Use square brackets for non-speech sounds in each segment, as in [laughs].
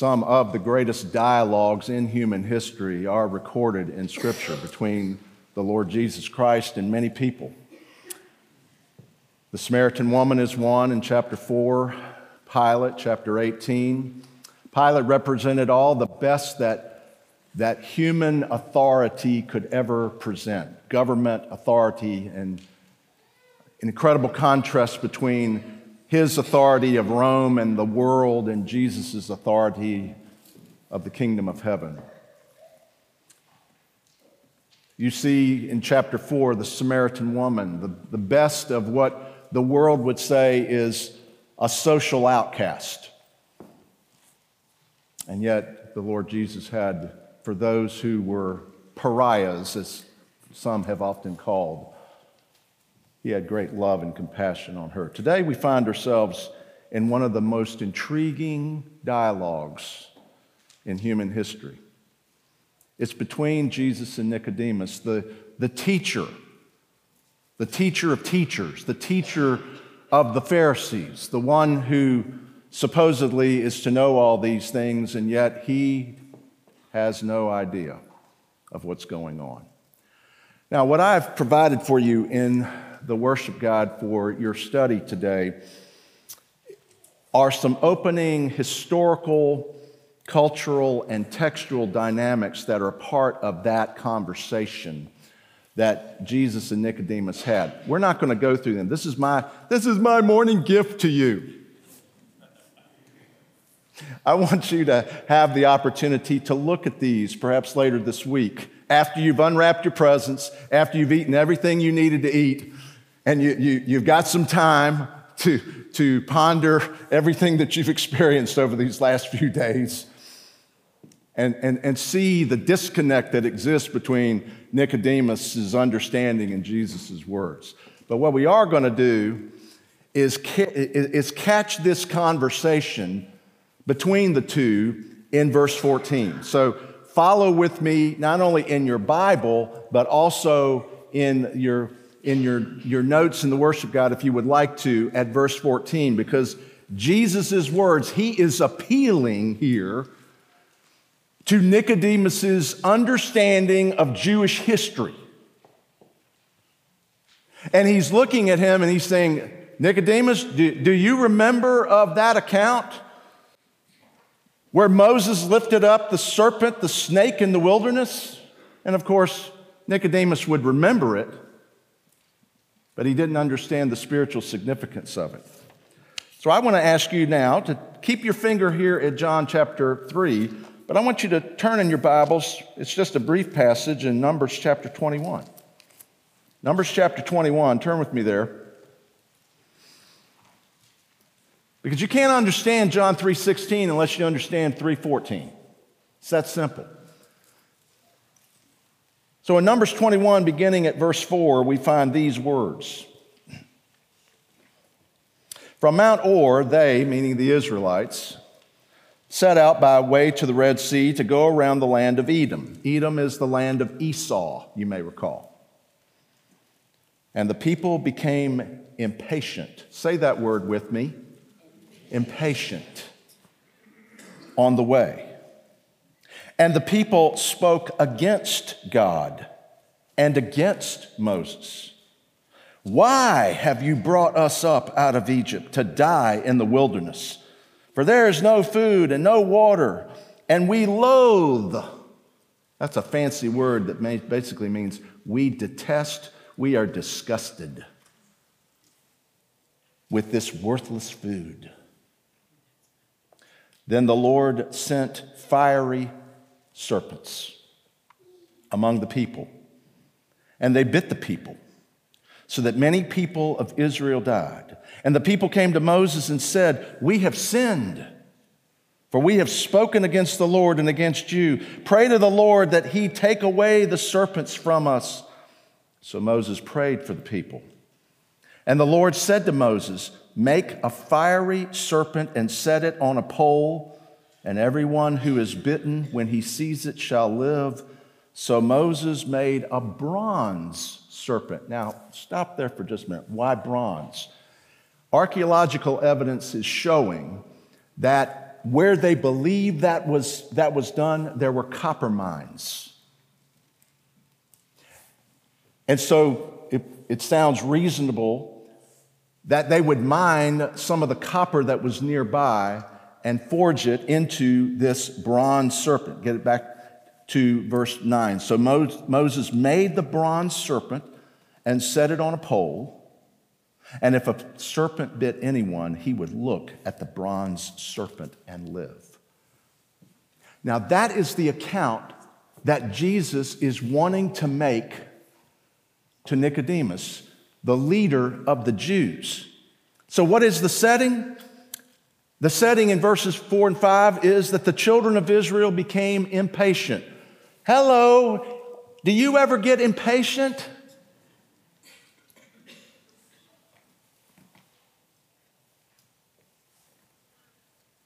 some of the greatest dialogues in human history are recorded in Scripture between the Lord Jesus Christ and many people. The Samaritan woman is one in chapter 4, Pilate, chapter 18. Pilate represented all the best that, that human authority could ever present government authority, and an incredible contrast between his authority of Rome and the world and Jesus' authority of the kingdom of heaven. You see in chapter 4 the Samaritan woman, the, the best of what the world would say is a social outcast. And yet, the Lord Jesus had, for those who were pariahs, as some have often called, he had great love and compassion on her. Today, we find ourselves in one of the most intriguing dialogues in human history. It's between Jesus and Nicodemus, the, the teacher, the teacher of teachers, the teacher of the Pharisees, the one who supposedly is to know all these things, and yet he has no idea of what's going on. Now, what I've provided for you in the worship guide for your study today are some opening historical, cultural, and textual dynamics that are part of that conversation that Jesus and Nicodemus had. We're not going to go through them. This is my, this is my morning gift to you. I want you to have the opportunity to look at these perhaps later this week after you've unwrapped your presents, after you've eaten everything you needed to eat, and you, you, you've got some time to, to ponder everything that you've experienced over these last few days and, and, and see the disconnect that exists between Nicodemus's understanding and Jesus' words. But what we are going to do is, is catch this conversation between the two in verse 14. So follow with me not only in your Bible, but also in your, in your, your notes in the worship guide, if you would like to, at verse 14, because Jesus' words, he is appealing here to Nicodemus's understanding of Jewish history. And he's looking at him and he's saying, Nicodemus, do, do you remember of that account? where Moses lifted up the serpent, the snake in the wilderness. And of course, Nicodemus would remember it, but he didn't understand the spiritual significance of it. So I want to ask you now to keep your finger here at John chapter 3, but I want you to turn in your Bibles. It's just a brief passage in Numbers chapter 21. Numbers chapter 21, turn with me there. Because you can't understand John 3:16 unless you understand 3:14. It's that simple. So in Numbers 21 beginning at verse 4, we find these words. From Mount Hor, they, meaning the Israelites, set out by way to the Red Sea to go around the land of Edom. Edom is the land of Esau, you may recall. And the people became impatient. Say that word with me impatient on the way. And the people spoke against God and against Moses. Why have you brought us up out of Egypt to die in the wilderness? For there is no food and no water, and we loathe. That's a fancy word that basically means we detest, we are disgusted with this worthless food. Then the Lord sent fiery serpents among the people, and they bit the people, so that many people of Israel died. And the people came to Moses and said, We have sinned. For we have spoken against the Lord and against you. Pray to the Lord that he take away the serpents from us. So Moses prayed for the people. And the Lord said to Moses, Make a fiery serpent and set it on a pole, and everyone who is bitten when he sees it shall live. So Moses made a bronze serpent. Now, stop there for just a minute. Why bronze? Archaeological evidence is showing that where they believed that was, that was done, there were copper mines. And so it, it sounds reasonable that they would mine some of the copper that was nearby and forge it into this bronze serpent. Get it back to verse 9. So Moses made the bronze serpent and set it on a pole. And if a serpent bit anyone, he would look at the bronze serpent and live. Now, that is the account that Jesus is wanting to make to Nicodemus, the leader of the Jews. So, what is the setting? The setting in verses 4 and 5 is that the children of Israel became impatient. Hello, do you ever get impatient?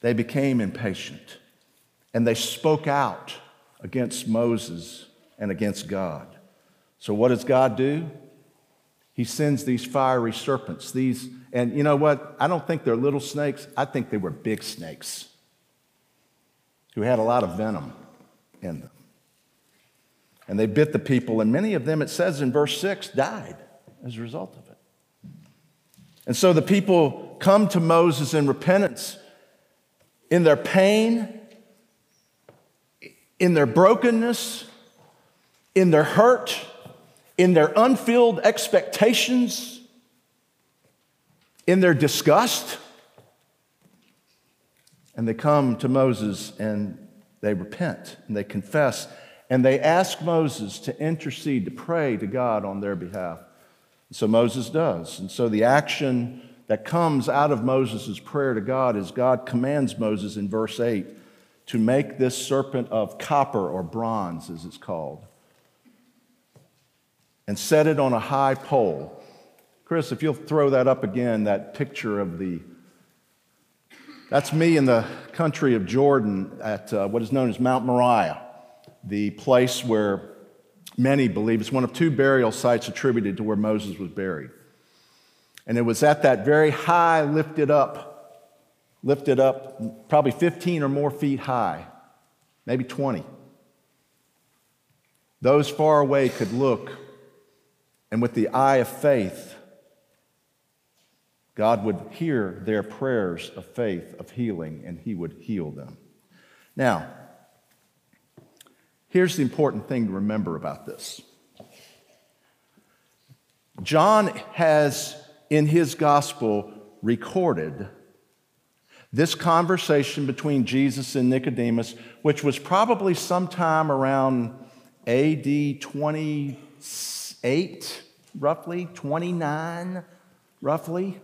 they became impatient and they spoke out against Moses and against God. So, what does God do? He sends these fiery serpents. These, and you know what? I don't think they're little snakes. I think they were big snakes who had a lot of venom in them. And they bit the people, and many of them, it says in verse 6, died as a result of it. And so the people come to Moses in repentance in their pain, in their brokenness, in their hurt, in their unfilled expectations, in their disgust. And they come to Moses and they repent and they confess and they ask Moses to intercede, to pray to God on their behalf. So Moses does. And so the action that comes out of Moses' prayer to God is God commands Moses in verse 8 to make this serpent of copper or bronze, as it's called, and set it on a high pole. Chris, if you'll throw that up again, that picture of the that's me in the country of Jordan at uh, what is known as Mount Moriah, the place where many believe it's one of two burial sites attributed to where Moses was buried. And it was at that very high, lifted up, lifted up, probably 15 or more feet high, maybe 20. Those far away could look, and with the eye of faith, God would hear their prayers of faith, of healing, and He would heal them. Now, here's the important thing to remember about this John has in his gospel recorded this conversation between Jesus and Nicodemus, which was probably sometime around AD 28, roughly, 29, roughly.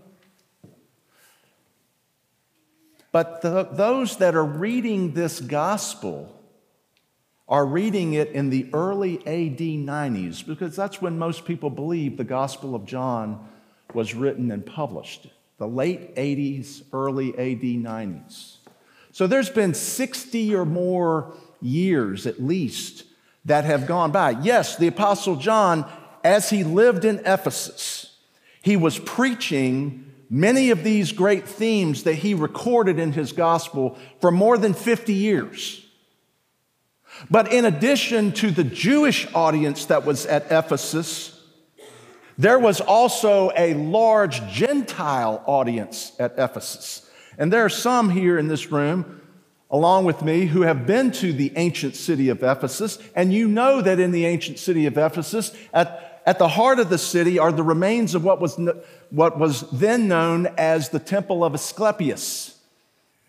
But the, those that are reading this gospel are reading it in the early AD 90s because that's when most people believe the Gospel of John was written and published, the late 80s, early AD 90s. So there's been 60 or more years at least that have gone by. Yes, the Apostle John, as he lived in Ephesus, he was preaching many of these great themes that he recorded in his gospel for more than 50 years. But in addition to the Jewish audience that was at Ephesus, there was also a large Gentile audience at Ephesus. And there are some here in this room, along with me, who have been to the ancient city of Ephesus. And you know that in the ancient city of Ephesus, at, at the heart of the city are the remains of what was, what was then known as the Temple of Asclepius,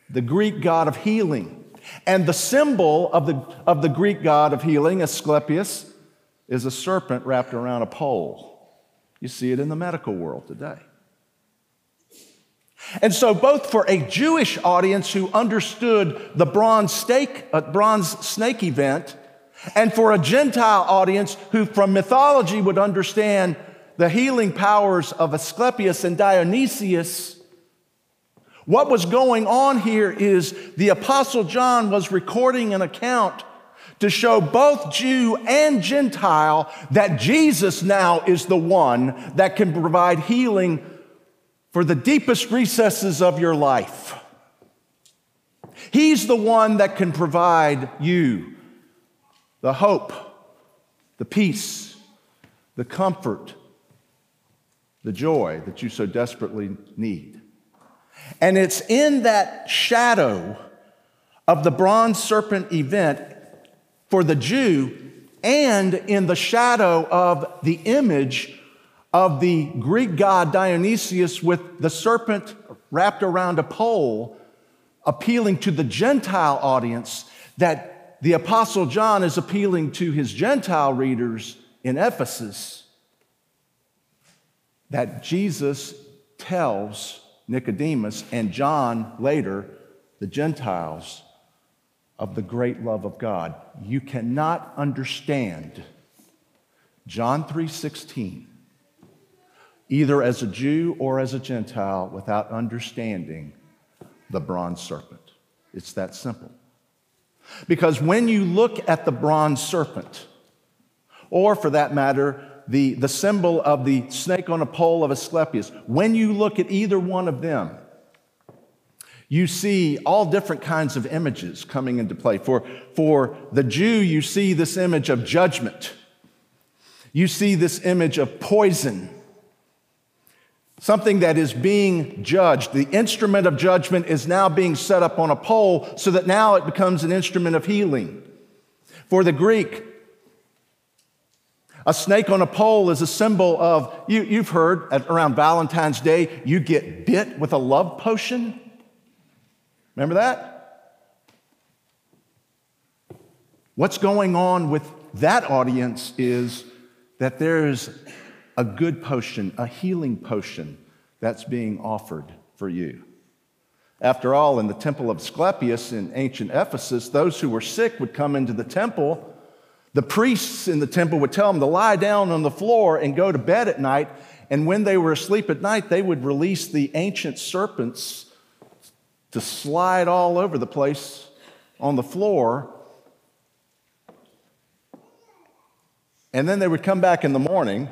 the Greek god of healing. And the symbol of the, of the Greek god of healing, Asclepius, is a serpent wrapped around a pole. You see it in the medical world today. And so, both for a Jewish audience who understood the bronze, stake, uh, bronze snake event, and for a Gentile audience who, from mythology, would understand the healing powers of Asclepius and Dionysius, what was going on here is the Apostle John was recording an account to show both Jew and Gentile that Jesus now is the one that can provide healing for the deepest recesses of your life. He's the one that can provide you the hope, the peace, the comfort, the joy that you so desperately need. And it's in that shadow of the bronze serpent event for the Jew and in the shadow of the image of the Greek god Dionysius with the serpent wrapped around a pole, appealing to the Gentile audience, that the Apostle John is appealing to his Gentile readers in Ephesus, that Jesus tells Nicodemus and John later, the Gentiles, of the great love of God. You cannot understand John 3:16 either as a Jew or as a Gentile without understanding the bronze serpent. It's that simple. Because when you look at the bronze serpent, or for that matter, the, the symbol of the snake on a pole of Asclepius, when you look at either one of them, you see all different kinds of images coming into play. For, for the Jew, you see this image of judgment. You see this image of poison something that is being judged. The instrument of judgment is now being set up on a pole so that now it becomes an instrument of healing. For the Greek, a snake on a pole is a symbol of, you, you've heard at, around Valentine's Day, you get bit with a love potion. Remember that? What's going on with that audience is that there's a good potion, a healing potion that's being offered for you. After all, in the temple of Asclepius in ancient Ephesus, those who were sick would come into the temple. The priests in the temple would tell them to lie down on the floor and go to bed at night. And when they were asleep at night, they would release the ancient serpents to slide all over the place on the floor. And then they would come back in the morning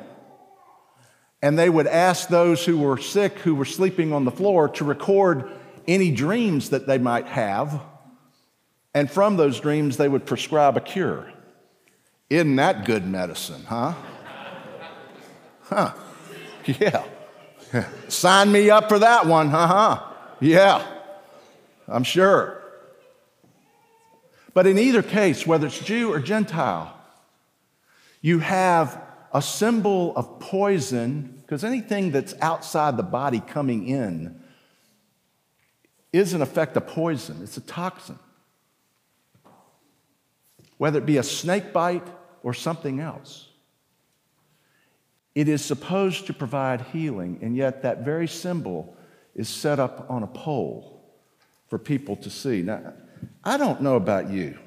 and they would ask those who were sick, who were sleeping on the floor, to record any dreams that they might have. And from those dreams, they would prescribe a cure. Isn't that good medicine, huh? Huh. Yeah. Sign me up for that one, huh? huh? Yeah. I'm sure. But in either case, whether it's Jew or Gentile, you have a symbol of poison, because anything that's outside the body coming in is, in effect, a poison, it's a toxin. Whether it be a snake bite or something else. It is supposed to provide healing, and yet that very symbol is set up on a pole for people to see. Now, I don't know about you.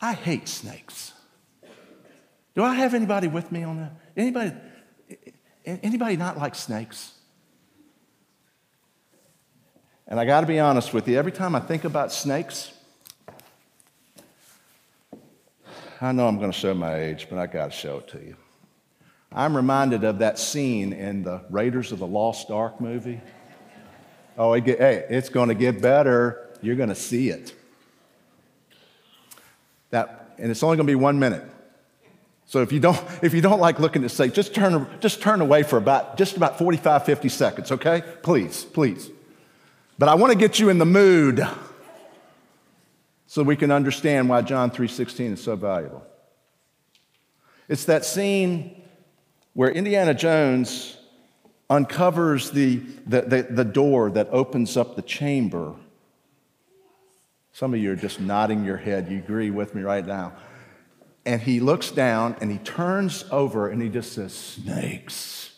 I hate snakes. Do I have anybody with me on that? Anybody, anybody not like snakes? And I got to be honest with you, every time I think about snakes, I know I'm going to show my age, but I got to show it to you. I'm reminded of that scene in the Raiders of the Lost Ark movie. Oh, it get, hey, it's going to get better. You're going to see it. That, and it's only going to be one minute. So if you don't, [laughs] if you don't like looking at snakes, just turn, just turn away for about, just about 45, 50 seconds, okay? Please, please. But I want to get you in the mood so we can understand why John 3.16 is so valuable. It's that scene where Indiana Jones uncovers the, the, the, the door that opens up the chamber. Some of you are just nodding your head. You agree with me right now and he looks down and he turns over and he just says, Snakes.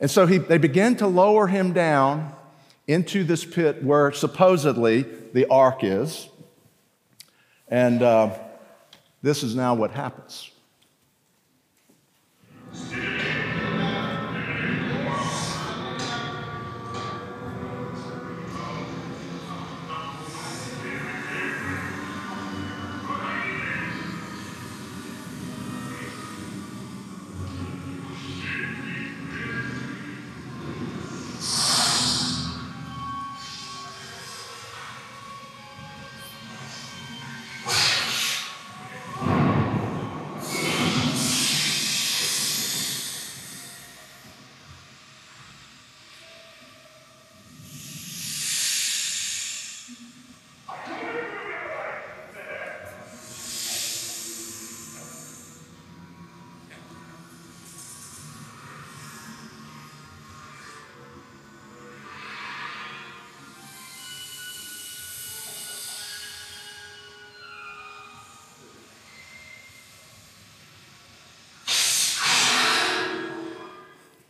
And so he, they begin to lower him down into this pit where supposedly the ark is. And uh, this is now what happens.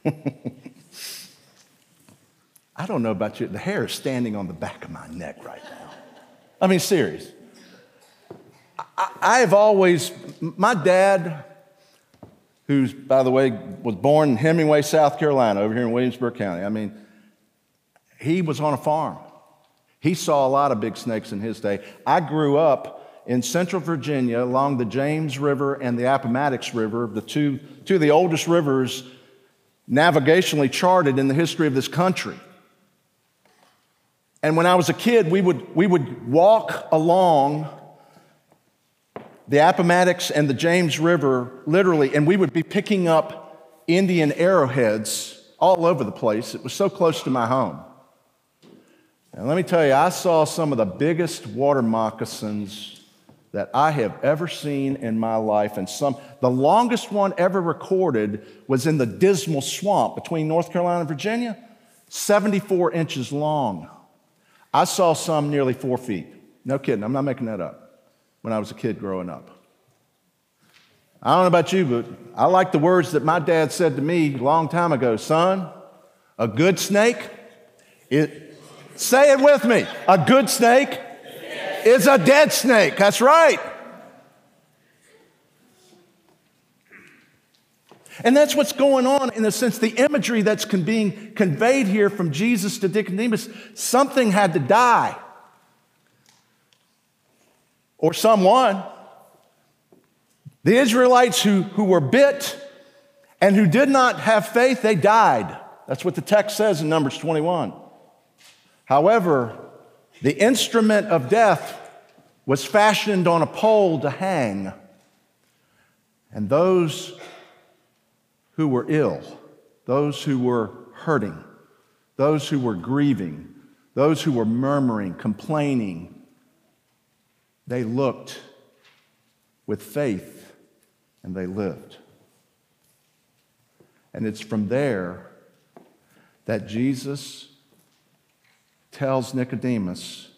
[laughs] I don't know about you, the hair is standing on the back of my neck right now. I mean, serious. I, have always, my dad, who's, by the way, was born in Hemingway, South Carolina, over here in Williamsburg County. I mean, he was on a farm. He saw a lot of big snakes in his day. I grew up in central Virginia along the James River and the Appomattox River, the two, two of the oldest rivers navigationally charted in the history of this country. And when I was a kid, we would, we would walk along the Appomattox and the James River, literally, and we would be picking up Indian arrowheads all over the place. It was so close to my home. And let me tell you, I saw some of the biggest water moccasins that I have ever seen in my life. And some, the longest one ever recorded was in the Dismal Swamp between North Carolina and Virginia, 74 inches long. I saw some nearly four feet. No kidding, I'm not making that up. When I was a kid growing up. I don't know about you, but I like the words that my dad said to me a long time ago son, a good snake, it, say it with me, a good snake is a dead snake. That's right. And that's what's going on in a sense, the imagery that's being conveyed here from Jesus to Nicodemus. Something had to die. Or someone. The Israelites who, who were bit and who did not have faith, they died. That's what the text says in Numbers 21. However, the instrument of death was fashioned on a pole to hang. And those who were ill, those who were hurting, those who were grieving, those who were murmuring, complaining, they looked with faith and they lived. And it's from there that Jesus tells Nicodemus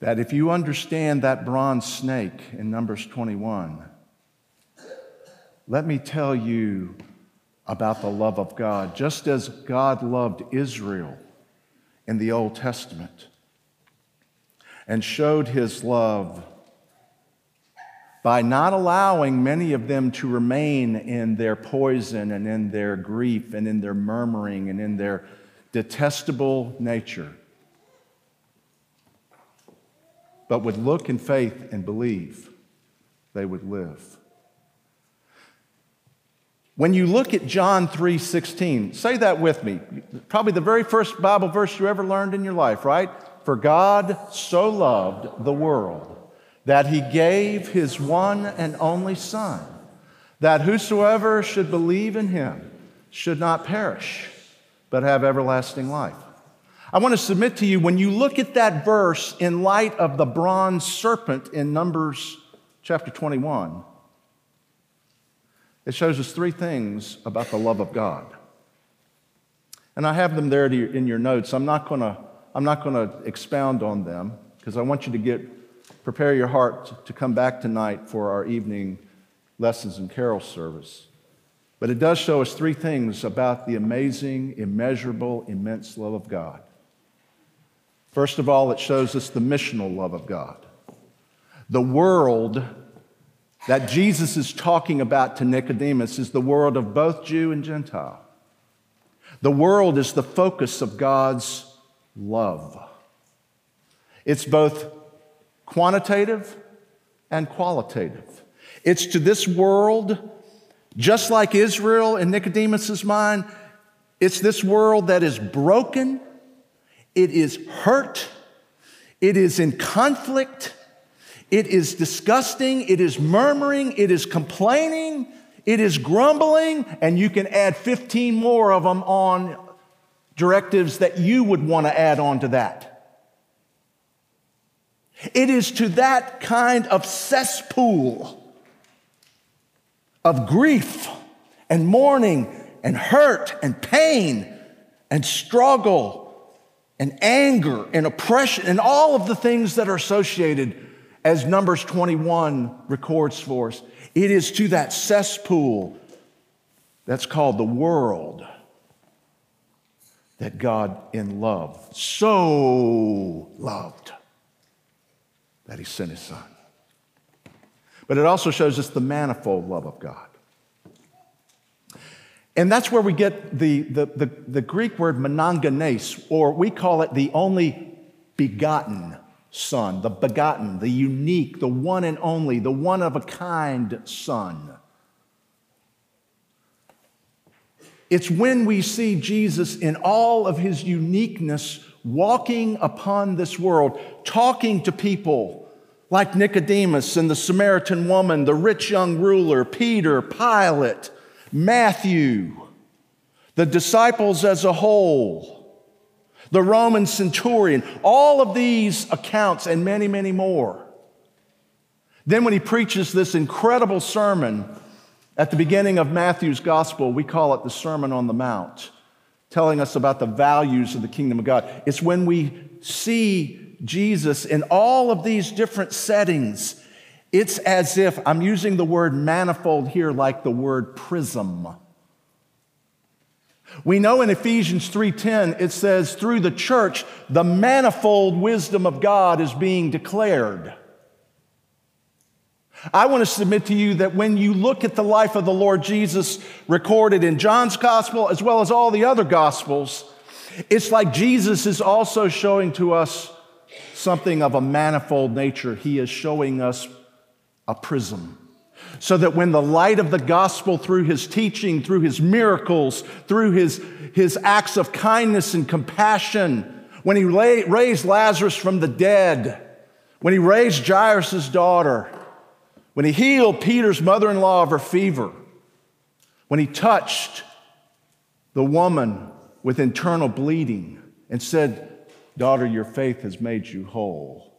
that if you understand that bronze snake in Numbers 21, let me tell you about the love of God, just as God loved Israel in the Old Testament and showed his love by not allowing many of them to remain in their poison and in their grief and in their murmuring and in their detestable nature, but would look in faith and believe they would live. When you look at John 3:16, say that with me. Probably the very first Bible verse you ever learned in your life, right? For God so loved the world that he gave his one and only son, that whosoever should believe in him should not perish, but have everlasting life. I want to submit to you when you look at that verse in light of the bronze serpent in Numbers chapter 21, it shows us three things about the love of God. And I have them there in your notes. I'm not going to, I'm not going to expound on them because I want you to get, prepare your heart to come back tonight for our evening lessons and carol service. But it does show us three things about the amazing, immeasurable, immense love of God. First of all, it shows us the missional love of God. The world that Jesus is talking about to Nicodemus is the world of both Jew and Gentile. The world is the focus of God's love. It's both quantitative and qualitative. It's to this world, just like Israel in Nicodemus's mind, it's this world that is broken, it is hurt, it is in conflict, it is disgusting, it is murmuring, it is complaining, it is grumbling, and you can add 15 more of them on directives that you would want to add on to that. It is to that kind of cesspool of grief and mourning and hurt and pain and struggle and anger and oppression and all of the things that are associated as Numbers 21 records for us. It is to that cesspool That's called the world that God in love so loved that he sent his son. But it also shows us the manifold love of God. And that's where we get the, the, the, the Greek word monogenes, or we call it the only begotten son, the begotten, the unique, the one and only, the one of a kind son. It's when we see Jesus in all of his uniqueness walking upon this world, talking to people like Nicodemus and the Samaritan woman, the rich young ruler, Peter, Pilate, Matthew, the disciples as a whole, the Roman centurion, all of these accounts and many, many more. Then, when he preaches this incredible sermon at the beginning of Matthew's gospel, we call it the Sermon on the Mount, telling us about the values of the kingdom of God. It's when we see Jesus in all of these different settings, it's as if I'm using the word manifold here like the word prism. We know in Ephesians 3:10 it says through the church the manifold wisdom of God is being declared. I want to submit to you that when you look at the life of the Lord Jesus recorded in John's gospel as well as all the other gospels, it's like Jesus is also showing to us something of a manifold nature. He is showing us a prism. So that when the light of the gospel through his teaching, through his miracles, through his, his acts of kindness and compassion, when he raised Lazarus from the dead, when he raised Jairus' daughter, when he healed Peter's mother in law of her fever, when he touched the woman with internal bleeding and said, Daughter, your faith has made you whole.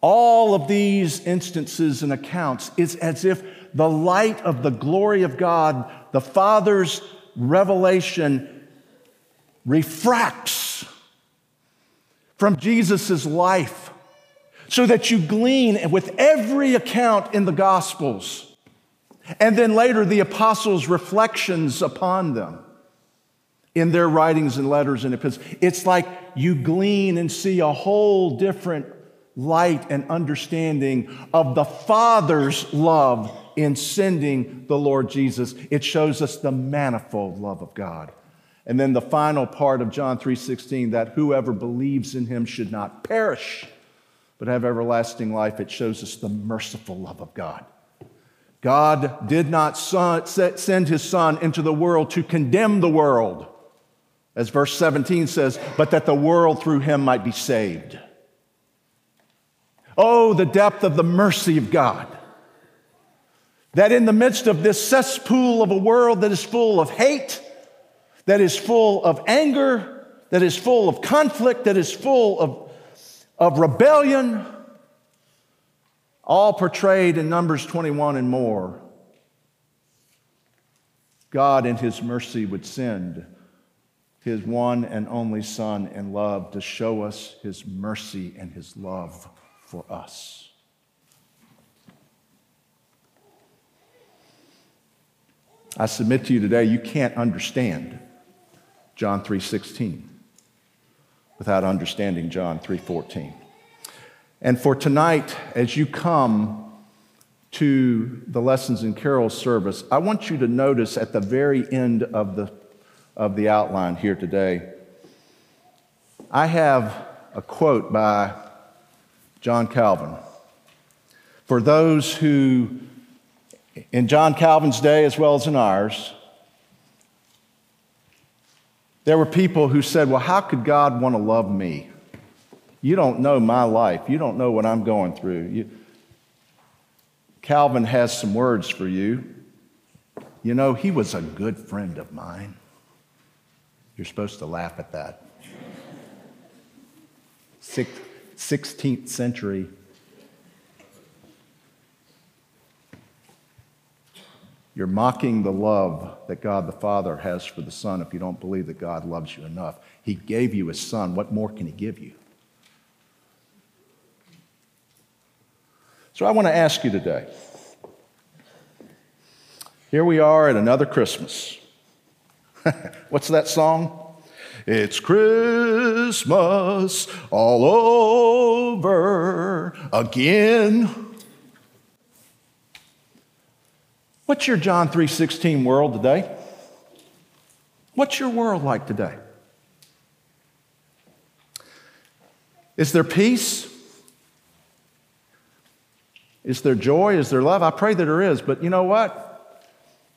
All of these instances and accounts, it's as if the light of the glory of God, the Father's revelation, refracts from Jesus' life so that you glean with every account in the Gospels. And then later, the apostles' reflections upon them in their writings and letters and epistles. It's like you glean and see a whole different light and understanding of the Father's love in sending the Lord Jesus. It shows us the manifold love of God. And then the final part of John 3:16 that whoever believes in him should not perish but have everlasting life. It shows us the merciful love of God. God did not send his son into the world to condemn the world, as verse 17 says, but that the world through him might be saved. Oh, the depth of the mercy of God. That in the midst of this cesspool of a world that is full of hate, that is full of anger, that is full of conflict, that is full of of rebellion, all portrayed in Numbers 21 and more. God, in His mercy, would send His one and only Son in love to show us His mercy and His love for us. I submit to you today, you can't understand John 3:16 without understanding John 3:14. And for tonight as you come to the lessons in carol service, I want you to notice at the very end of the of the outline here today I have a quote by John Calvin. For those who in John Calvin's day as well as in ours there were people who said, Well, how could God want to love me? You don't know my life. You don't know what I'm going through. You... Calvin has some words for you. You know, he was a good friend of mine. You're supposed to laugh at that. 16th century You're mocking the love that God the Father has for the Son if you don't believe that God loves you enough. He gave you His Son. What more can He give you? So I want to ask you today Here we are at another Christmas. [laughs] What's that song? It's Christmas all over again. What's your John 3:16 world today? What's your world like today? Is there peace? Is there joy? Is there love? I pray that there is, but you know what?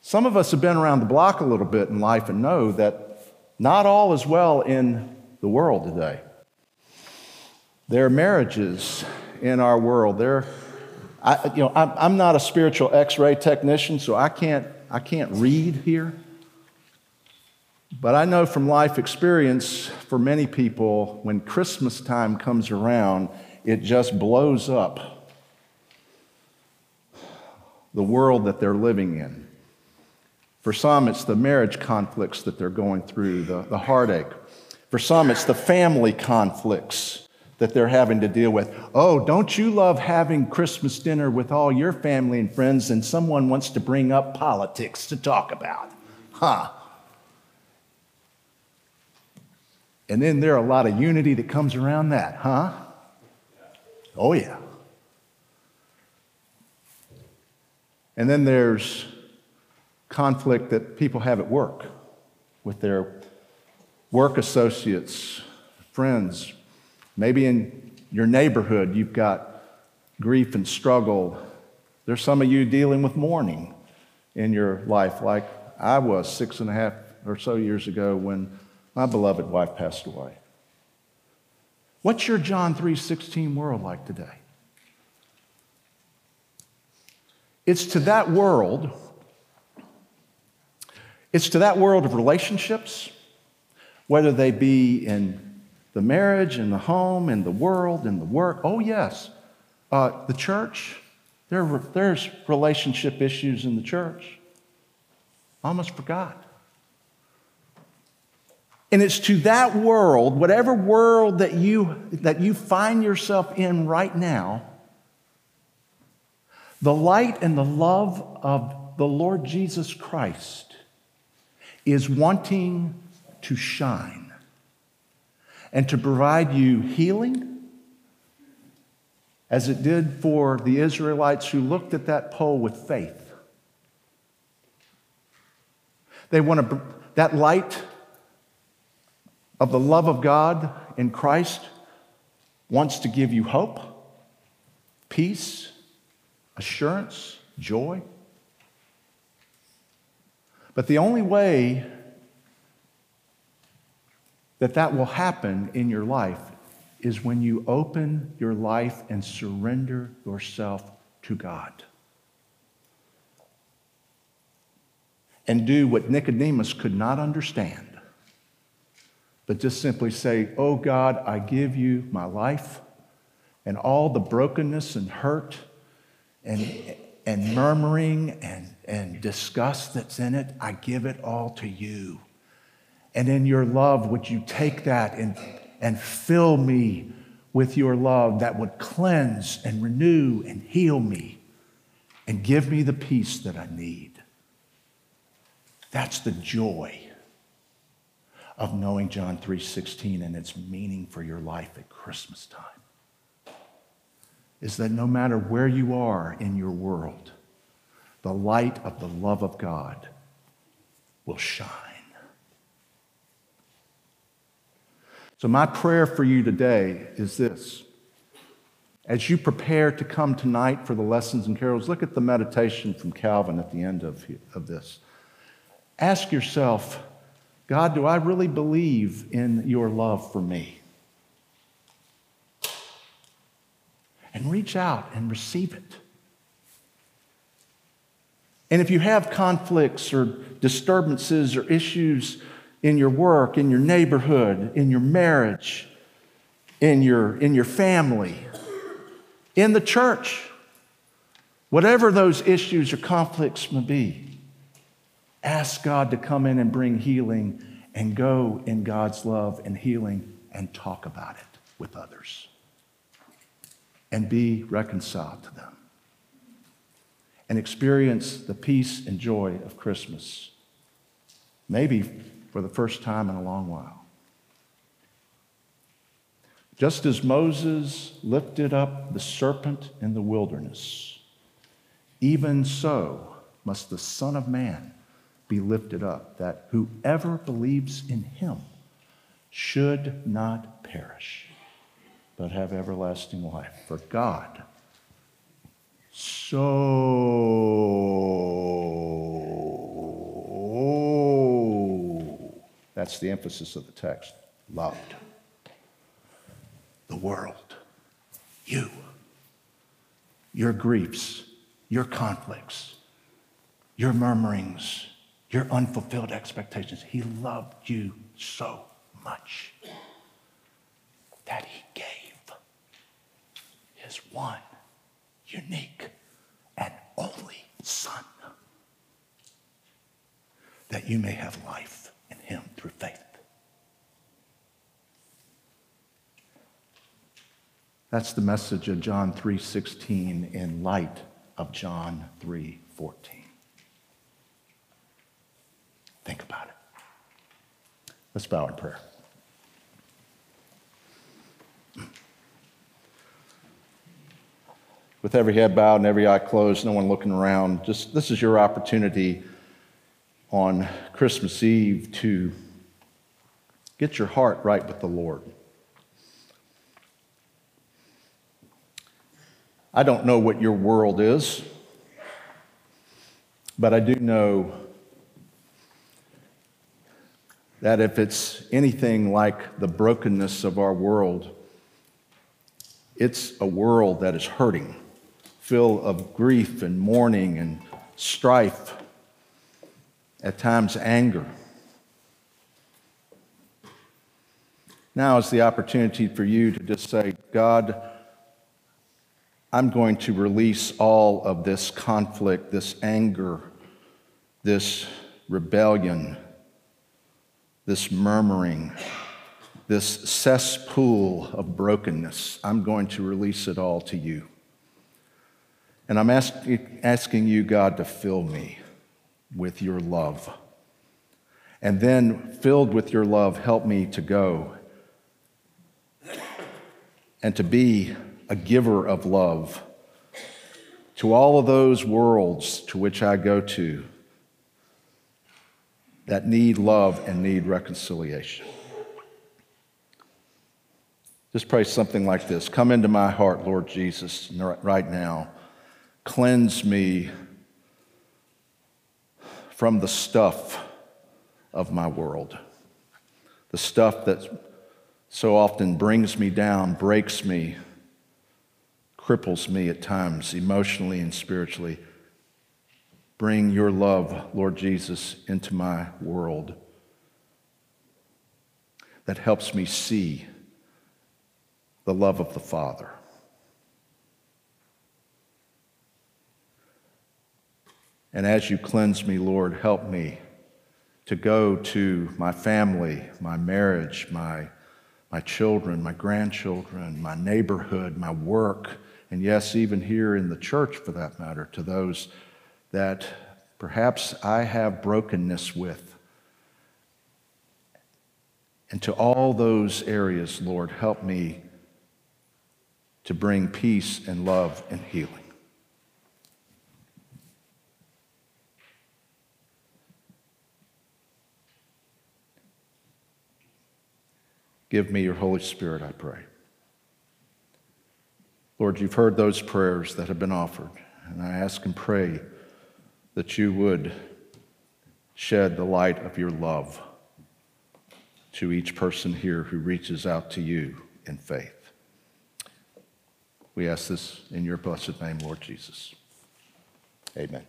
Some of us have been around the block a little bit in life and know that not all is well in the world today. There are marriages in our world. There, I, you know, I'm, I'm not a spiritual X-ray technician, so I can't, I can't read here. But I know from life experience, for many people, when Christmas time comes around, it just blows up the world that they're living in. For some, it's the marriage conflicts that they're going through, the, the heartache. For some, it's the family conflicts that they're having to deal with. Oh, don't you love having Christmas dinner with all your family and friends and someone wants to bring up politics to talk about? Huh. And then there are a lot of unity that comes around that, huh? Oh, yeah. And then there's conflict that people have at work with their work associates, friends. Maybe in your neighborhood, you've got grief and struggle. There's some of you dealing with mourning in your life, like I was six and a half or so years ago when my beloved wife passed away. What's your John 3:16 world like today? It's to that world it's to that world of relationships, whether they be in the marriage, in the home, in the world, in the work. Oh, yes. Uh, the church, there, there's relationship issues in the church. Almost forgot. And it's to that world, whatever world that you, that you find yourself in right now, the light and the love of the Lord Jesus Christ is wanting to shine and to provide you healing, as it did for the Israelites who looked at that pole with faith. They want to, that light of the love of God in Christ wants to give you hope, peace, assurance, joy. But the only way that that will happen in your life is when you open your life and surrender yourself to God. And do what Nicodemus could not understand, but just simply say, Oh God, I give you my life and all the brokenness and hurt and, and murmuring and and disgust that's in it, I give it all to you. And in your love, would you take that and, and fill me with your love that would cleanse and renew and heal me and give me the peace that I need? That's the joy of knowing John 3:16 and its meaning for your life at Christmas time. Is that no matter where you are in your world, the light of the love of God will shine. So, my prayer for you today is this. As you prepare to come tonight for the lessons and carols, look at the meditation from Calvin at the end of, of this. Ask yourself, God, do I really believe in your love for me? And reach out and receive it. And if you have conflicts or disturbances or issues in your work, in your neighborhood, in your marriage, in your, in your family, in the church, whatever those issues or conflicts may be, ask God to come in and bring healing and go in God's love and healing and talk about it with others and be reconciled to them and experience the peace and joy of Christmas, maybe for the first time in a long while. Just as Moses lifted up the serpent in the wilderness, even so must the Son of Man be lifted up, that whoever believes in him should not perish, but have everlasting life. For God so, that's the emphasis of the text, loved the world, you, your griefs, your conflicts, your murmurings, your unfulfilled expectations. He loved you so much that he gave his one unique and only Son that you may have life in him through faith. That's the message of John 3:16 in light of John 3:14. Think about it. Let's bow in prayer. With every head bowed and every eye closed, no one looking around, just this is your opportunity on Christmas Eve to get your heart right with the Lord. I don't know what your world is, but I do know that if it's anything like the brokenness of our world, it's a world that is hurting, full of grief and mourning and strife, at times anger. Now is the opportunity for you to just say, God, I'm going to release all of this conflict, this anger, this rebellion, this murmuring, this cesspool of brokenness. I'm going to release it all to you. And I'm ask, asking you, God, to fill me with your love. And then, filled with your love, help me to go and to be a giver of love to all of those worlds to which I go to that need love and need reconciliation. Just pray something like this Come into my heart, Lord Jesus, right now. Cleanse me from the stuff of my world, the stuff that so often brings me down, breaks me, cripples me at times, emotionally and spiritually. Bring your love, Lord Jesus, into my world that helps me see the love of the Father. And as you cleanse me, Lord, help me to go to my family, my marriage, my, my children, my grandchildren, my neighborhood, my work, and yes, even here in the church for that matter, to those that perhaps I have brokenness with. And to all those areas, Lord, help me to bring peace and love and healing. Give me your Holy Spirit, I pray. Lord, you've heard those prayers that have been offered, and I ask and pray that you would shed the light of your love to each person here who reaches out to you in faith. We ask this in your blessed name, Lord Jesus. Amen.